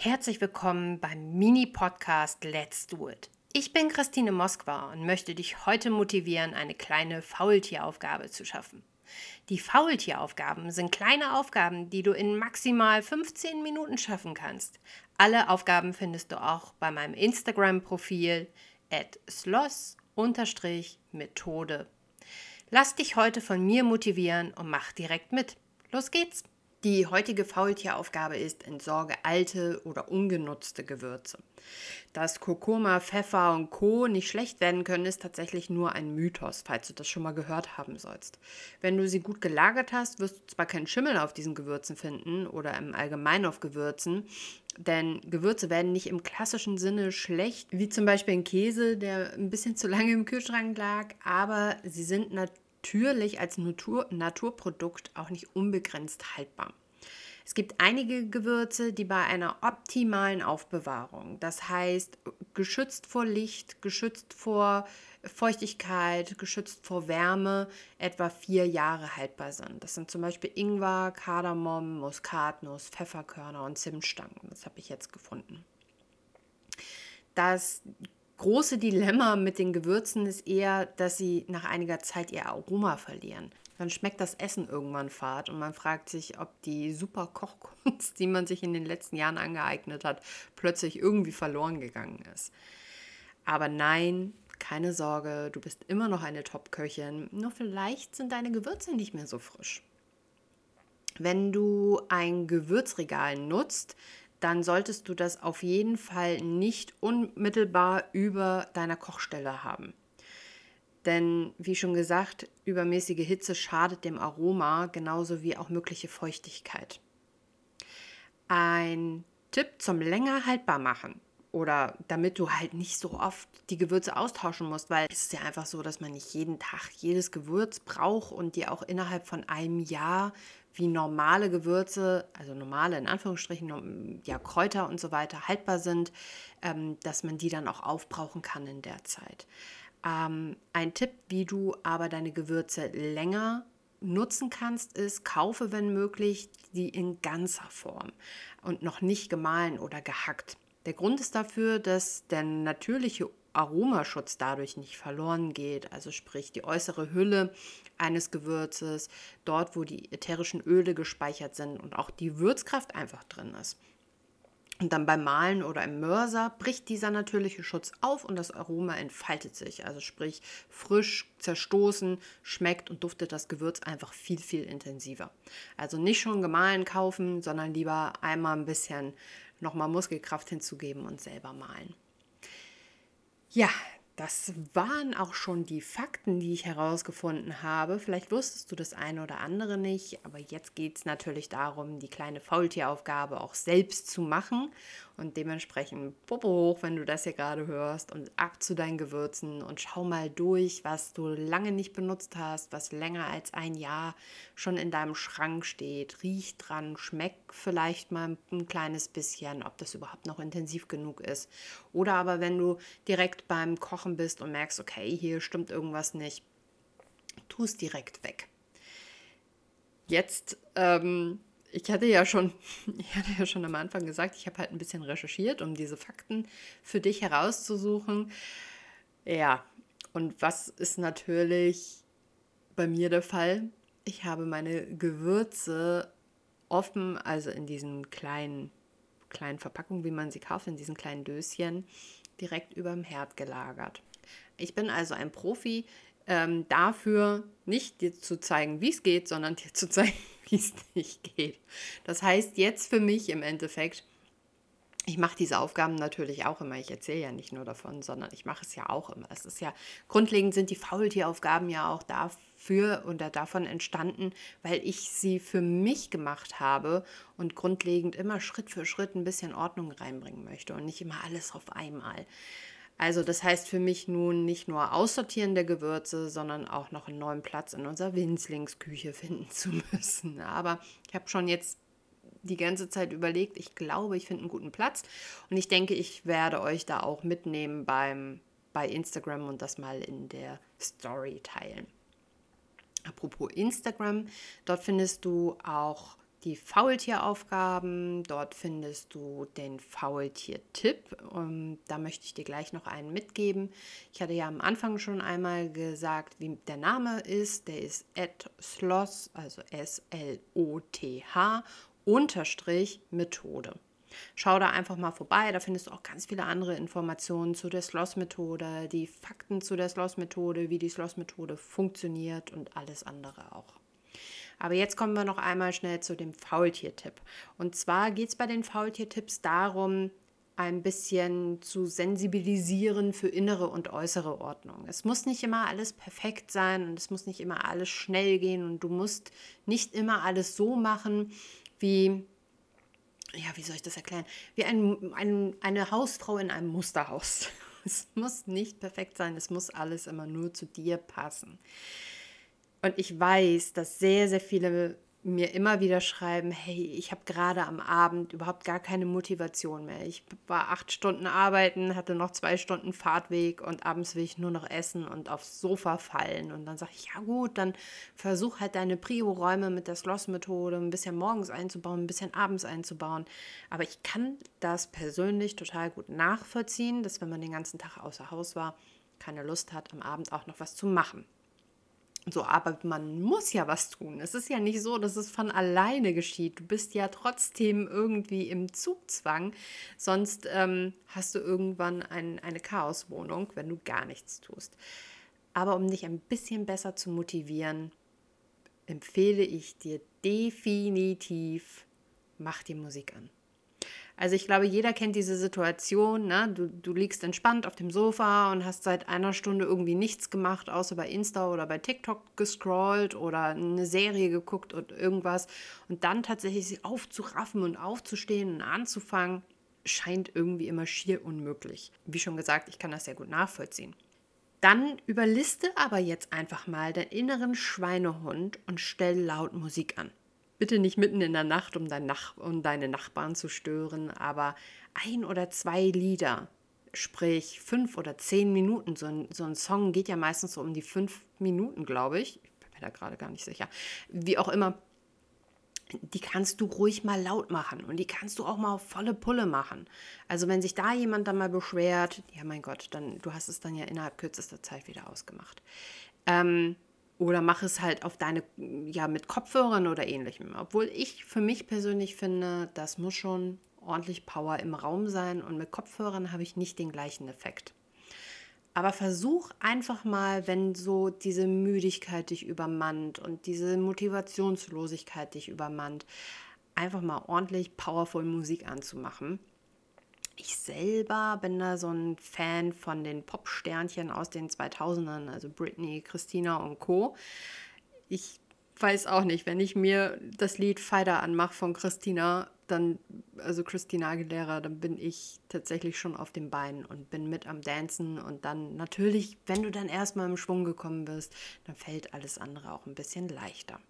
Herzlich willkommen beim Mini-Podcast Let's Do It. Ich bin Christine Moskwa und möchte dich heute motivieren, eine kleine Faultieraufgabe zu schaffen. Die Faultieraufgaben sind kleine Aufgaben, die du in maximal 15 Minuten schaffen kannst. Alle Aufgaben findest du auch bei meinem Instagram-Profil at sloss-methode. Lass dich heute von mir motivieren und mach direkt mit. Los geht's! Die heutige Faultieraufgabe ist, entsorge alte oder ungenutzte Gewürze. Dass Kurkuma, Pfeffer und Co. nicht schlecht werden können, ist tatsächlich nur ein Mythos, falls du das schon mal gehört haben sollst. Wenn du sie gut gelagert hast, wirst du zwar keinen Schimmel auf diesen Gewürzen finden oder im Allgemeinen auf Gewürzen, denn Gewürze werden nicht im klassischen Sinne schlecht, wie zum Beispiel ein Käse, der ein bisschen zu lange im Kühlschrank lag, aber sie sind natürlich natürlich als Natur Naturprodukt auch nicht unbegrenzt haltbar. Es gibt einige Gewürze, die bei einer optimalen Aufbewahrung, das heißt geschützt vor Licht, geschützt vor Feuchtigkeit, geschützt vor Wärme, etwa vier Jahre haltbar sind. Das sind zum Beispiel Ingwer, Kardamom, Muskatnuss, Pfefferkörner und Zimtstangen. Das habe ich jetzt gefunden. Das große Dilemma mit den Gewürzen ist eher, dass sie nach einiger Zeit ihr Aroma verlieren. Dann schmeckt das Essen irgendwann fad und man fragt sich, ob die super Kochkunst, die man sich in den letzten Jahren angeeignet hat, plötzlich irgendwie verloren gegangen ist. Aber nein, keine Sorge, du bist immer noch eine Top-Köchin, nur vielleicht sind deine Gewürze nicht mehr so frisch. Wenn du ein Gewürzregal nutzt, dann solltest du das auf jeden Fall nicht unmittelbar über deiner Kochstelle haben. Denn wie schon gesagt, übermäßige Hitze schadet dem Aroma genauso wie auch mögliche Feuchtigkeit. Ein Tipp zum länger haltbar machen oder damit du halt nicht so oft die Gewürze austauschen musst, weil es ist ja einfach so, dass man nicht jeden Tag jedes Gewürz braucht und die auch innerhalb von einem Jahr wie normale Gewürze, also normale in Anführungsstrichen, ja, Kräuter und so weiter haltbar sind, ähm, dass man die dann auch aufbrauchen kann in der Zeit. Ähm, ein Tipp, wie du aber deine Gewürze länger nutzen kannst, ist, kaufe, wenn möglich, die in ganzer Form und noch nicht gemahlen oder gehackt. Der Grund ist dafür, dass der natürliche Aromaschutz dadurch nicht verloren geht. Also sprich die äußere Hülle eines Gewürzes, dort wo die ätherischen Öle gespeichert sind und auch die Würzkraft einfach drin ist. Und dann beim Mahlen oder im Mörser bricht dieser natürliche Schutz auf und das Aroma entfaltet sich. Also sprich frisch, zerstoßen, schmeckt und duftet das Gewürz einfach viel, viel intensiver. Also nicht schon gemahlen kaufen, sondern lieber einmal ein bisschen nochmal Muskelkraft hinzugeben und selber mahlen. Ja, das waren auch schon die Fakten, die ich herausgefunden habe. Vielleicht wusstest du das eine oder andere nicht, aber jetzt geht es natürlich darum, die kleine Faultieraufgabe auch selbst zu machen und dementsprechend Popo hoch, wenn du das hier gerade hörst und ab zu deinen Gewürzen und schau mal durch, was du lange nicht benutzt hast, was länger als ein Jahr schon in deinem Schrank steht. Riech dran, schmeck vielleicht mal ein kleines bisschen, ob das überhaupt noch intensiv genug ist. Oder aber wenn du direkt beim Kochen bist und merkst, okay, hier stimmt irgendwas nicht, tu es direkt weg. Jetzt ähm, ich hatte ja schon, ich hatte ja schon am Anfang gesagt, ich habe halt ein bisschen recherchiert, um diese Fakten für dich herauszusuchen. Ja, und was ist natürlich bei mir der Fall? Ich habe meine Gewürze offen, also in diesen kleinen, kleinen Verpackungen, wie man sie kauft, in diesen kleinen Döschen, direkt über dem Herd gelagert. Ich bin also ein Profi ähm, dafür, nicht dir zu zeigen, wie es geht, sondern dir zu zeigen, wie es nicht geht. Das heißt jetzt für mich im Endeffekt, ich mache diese Aufgaben natürlich auch immer. Ich erzähle ja nicht nur davon, sondern ich mache es ja auch immer. Es ist ja grundlegend sind die Faultieraufgaben ja auch dafür oder davon entstanden, weil ich sie für mich gemacht habe und grundlegend immer Schritt für Schritt ein bisschen Ordnung reinbringen möchte und nicht immer alles auf einmal. Also das heißt für mich nun nicht nur Aussortieren der Gewürze, sondern auch noch einen neuen Platz in unserer Winzlingsküche finden zu müssen. Aber ich habe schon jetzt die ganze Zeit überlegt, ich glaube, ich finde einen guten Platz und ich denke, ich werde euch da auch mitnehmen beim, bei Instagram und das mal in der Story teilen. Apropos Instagram, dort findest du auch die Faultieraufgaben. Dort findest du den Faultier-Tipp. Um, da möchte ich dir gleich noch einen mitgeben. Ich hatte ja am Anfang schon einmal gesagt, wie der Name ist. Der ist Sloth, also S-L-O-T-H, Unterstrich Methode. Schau da einfach mal vorbei, da findest du auch ganz viele andere Informationen zu der Sloss-Methode, die Fakten zu der Sloss-Methode, wie die Sloss-Methode funktioniert und alles andere auch. Aber jetzt kommen wir noch einmal schnell zu dem Faultier-Tipp. Und zwar geht es bei den Faultier-Tipps darum, ein bisschen zu sensibilisieren für innere und äußere Ordnung. Es muss nicht immer alles perfekt sein und es muss nicht immer alles schnell gehen und du musst nicht immer alles so machen, wie ja, wie soll ich das erklären? Wie ein, ein, eine Hausfrau in einem Musterhaus. Es muss nicht perfekt sein, es muss alles immer nur zu dir passen. Und ich weiß, dass sehr, sehr viele mir immer wieder schreiben, hey, ich habe gerade am Abend überhaupt gar keine Motivation mehr. Ich war acht Stunden arbeiten, hatte noch zwei Stunden Fahrtweg und abends will ich nur noch essen und aufs Sofa fallen. Und dann sage ich, ja gut, dann versuch halt deine Prio-Räume mit der Sloss-Methode ein bisschen morgens einzubauen, ein bisschen abends einzubauen. Aber ich kann das persönlich total gut nachvollziehen, dass wenn man den ganzen Tag außer Haus war, keine Lust hat, am Abend auch noch was zu machen. So, aber man muss ja was tun. Es ist ja nicht so, dass es von alleine geschieht. Du bist ja trotzdem irgendwie im Zugzwang. Sonst ähm, hast du irgendwann ein, eine Chaoswohnung, wenn du gar nichts tust. Aber um dich ein bisschen besser zu motivieren, empfehle ich dir definitiv, mach die Musik an. Also ich glaube, jeder kennt diese Situation. Ne? Du, du liegst entspannt auf dem Sofa und hast seit einer Stunde irgendwie nichts gemacht, außer bei Insta oder bei TikTok gescrollt oder eine Serie geguckt und irgendwas. Und dann tatsächlich sich aufzuraffen und aufzustehen und anzufangen, scheint irgendwie immer schier unmöglich. Wie schon gesagt, ich kann das sehr gut nachvollziehen. Dann überliste aber jetzt einfach mal deinen inneren Schweinehund und stell laut Musik an. Bitte nicht mitten in der Nacht, um, dein Nach um deine Nachbarn zu stören, aber ein oder zwei Lieder, sprich fünf oder zehn Minuten. So ein, so ein Song geht ja meistens so um die fünf Minuten, glaube ich. Ich bin mir da gerade gar nicht sicher. Wie auch immer, die kannst du ruhig mal laut machen und die kannst du auch mal auf volle Pulle machen. Also wenn sich da jemand dann mal beschwert, ja mein Gott, dann du hast es dann ja innerhalb kürzester Zeit wieder ausgemacht. Ähm, oder mach es halt auf deine, ja, mit Kopfhörern oder ähnlichem. Obwohl ich für mich persönlich finde, das muss schon ordentlich Power im Raum sein und mit Kopfhörern habe ich nicht den gleichen Effekt. Aber versuch einfach mal, wenn so diese Müdigkeit dich übermannt und diese Motivationslosigkeit dich übermannt, einfach mal ordentlich powerful Musik anzumachen ich selber bin da so ein Fan von den Pop-Sternchen aus den 2000ern, also Britney, Christina und Co. Ich weiß auch nicht, wenn ich mir das Lied Fighter anmache von Christina, dann, also Christina Aguilera, dann bin ich tatsächlich schon auf den Beinen und bin mit am Dancen und dann natürlich, wenn du dann erstmal im Schwung gekommen bist, dann fällt alles andere auch ein bisschen leichter.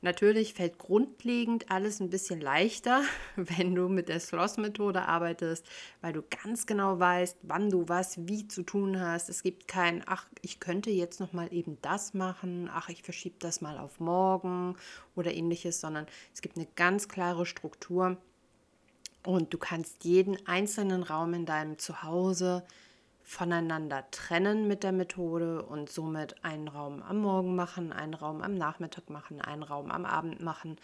Natürlich fällt grundlegend alles ein bisschen leichter, wenn du mit der Sloss-Methode arbeitest, weil du ganz genau weißt, wann du was wie zu tun hast. Es gibt kein, ach, ich könnte jetzt noch mal eben das machen, ach, ich verschiebe das mal auf morgen oder ähnliches, sondern es gibt eine ganz klare Struktur und du kannst jeden einzelnen Raum in deinem Zuhause voneinander trennen mit der Methode und somit einen Raum am Morgen machen, einen Raum am Nachmittag machen, einen Raum am Abend machen.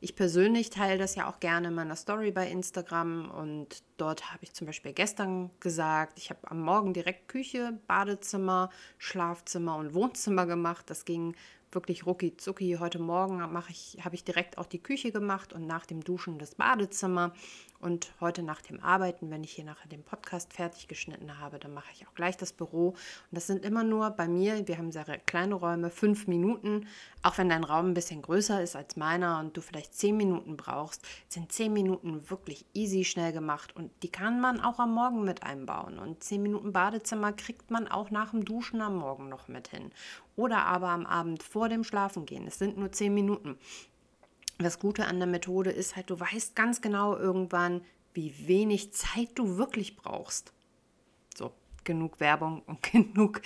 Ich persönlich teile das ja auch gerne in meiner Story bei Instagram und dort habe ich zum Beispiel gestern gesagt, ich habe am Morgen direkt Küche, Badezimmer, Schlafzimmer und Wohnzimmer gemacht. Das ging wirklich rucki zucki. Heute Morgen ich, habe ich direkt auch die Küche gemacht und nach dem Duschen das Badezimmer. Und heute nach dem Arbeiten, wenn ich hier nachher den Podcast fertig geschnitten habe, dann mache ich auch gleich das Büro. Und das sind immer nur bei mir, wir haben sehr kleine Räume, fünf Minuten. Auch wenn dein Raum ein bisschen größer ist als meiner und du vielleicht zehn Minuten brauchst, sind zehn Minuten wirklich easy schnell gemacht. Und die kann man auch am Morgen mit einbauen. Und zehn Minuten Badezimmer kriegt man auch nach dem Duschen am Morgen noch mit hin. Oder aber am Abend vor dem Schlafengehen. Es sind nur zehn Minuten das Gute an der Methode ist halt, du weißt ganz genau irgendwann, wie wenig Zeit du wirklich brauchst. So, genug Werbung und genug,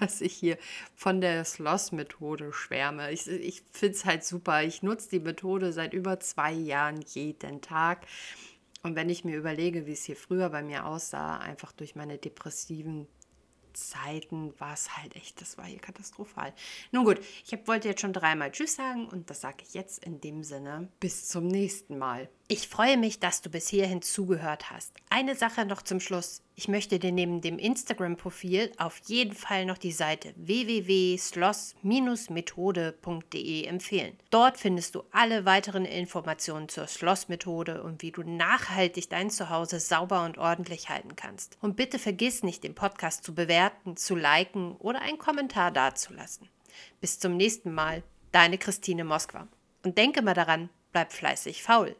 dass ich hier von der Sloss-Methode schwärme. Ich, ich finde es halt super. Ich nutze die Methode seit über zwei Jahren jeden Tag. Und wenn ich mir überlege, wie es hier früher bei mir aussah, einfach durch meine depressiven Zeiten war es halt echt, das war hier katastrophal. Nun gut, ich hab, wollte jetzt schon dreimal Tschüss sagen und das sage ich jetzt in dem Sinne. Bis zum nächsten Mal. Ich freue mich, dass du bis hierhin zugehört hast. Eine Sache noch zum Schluss. Ich möchte dir neben dem Instagram-Profil auf jeden Fall noch die Seite www.sloss-methode.de empfehlen. Dort findest du alle weiteren Informationen zur Schloss-Methode und wie du nachhaltig dein Zuhause sauber und ordentlich halten kannst. Und bitte vergiss nicht, den Podcast zu bewerten, zu liken oder einen Kommentar dazulassen. Bis zum nächsten Mal, deine Christine Moskwa. Und denke mal daran, bleib fleißig faul.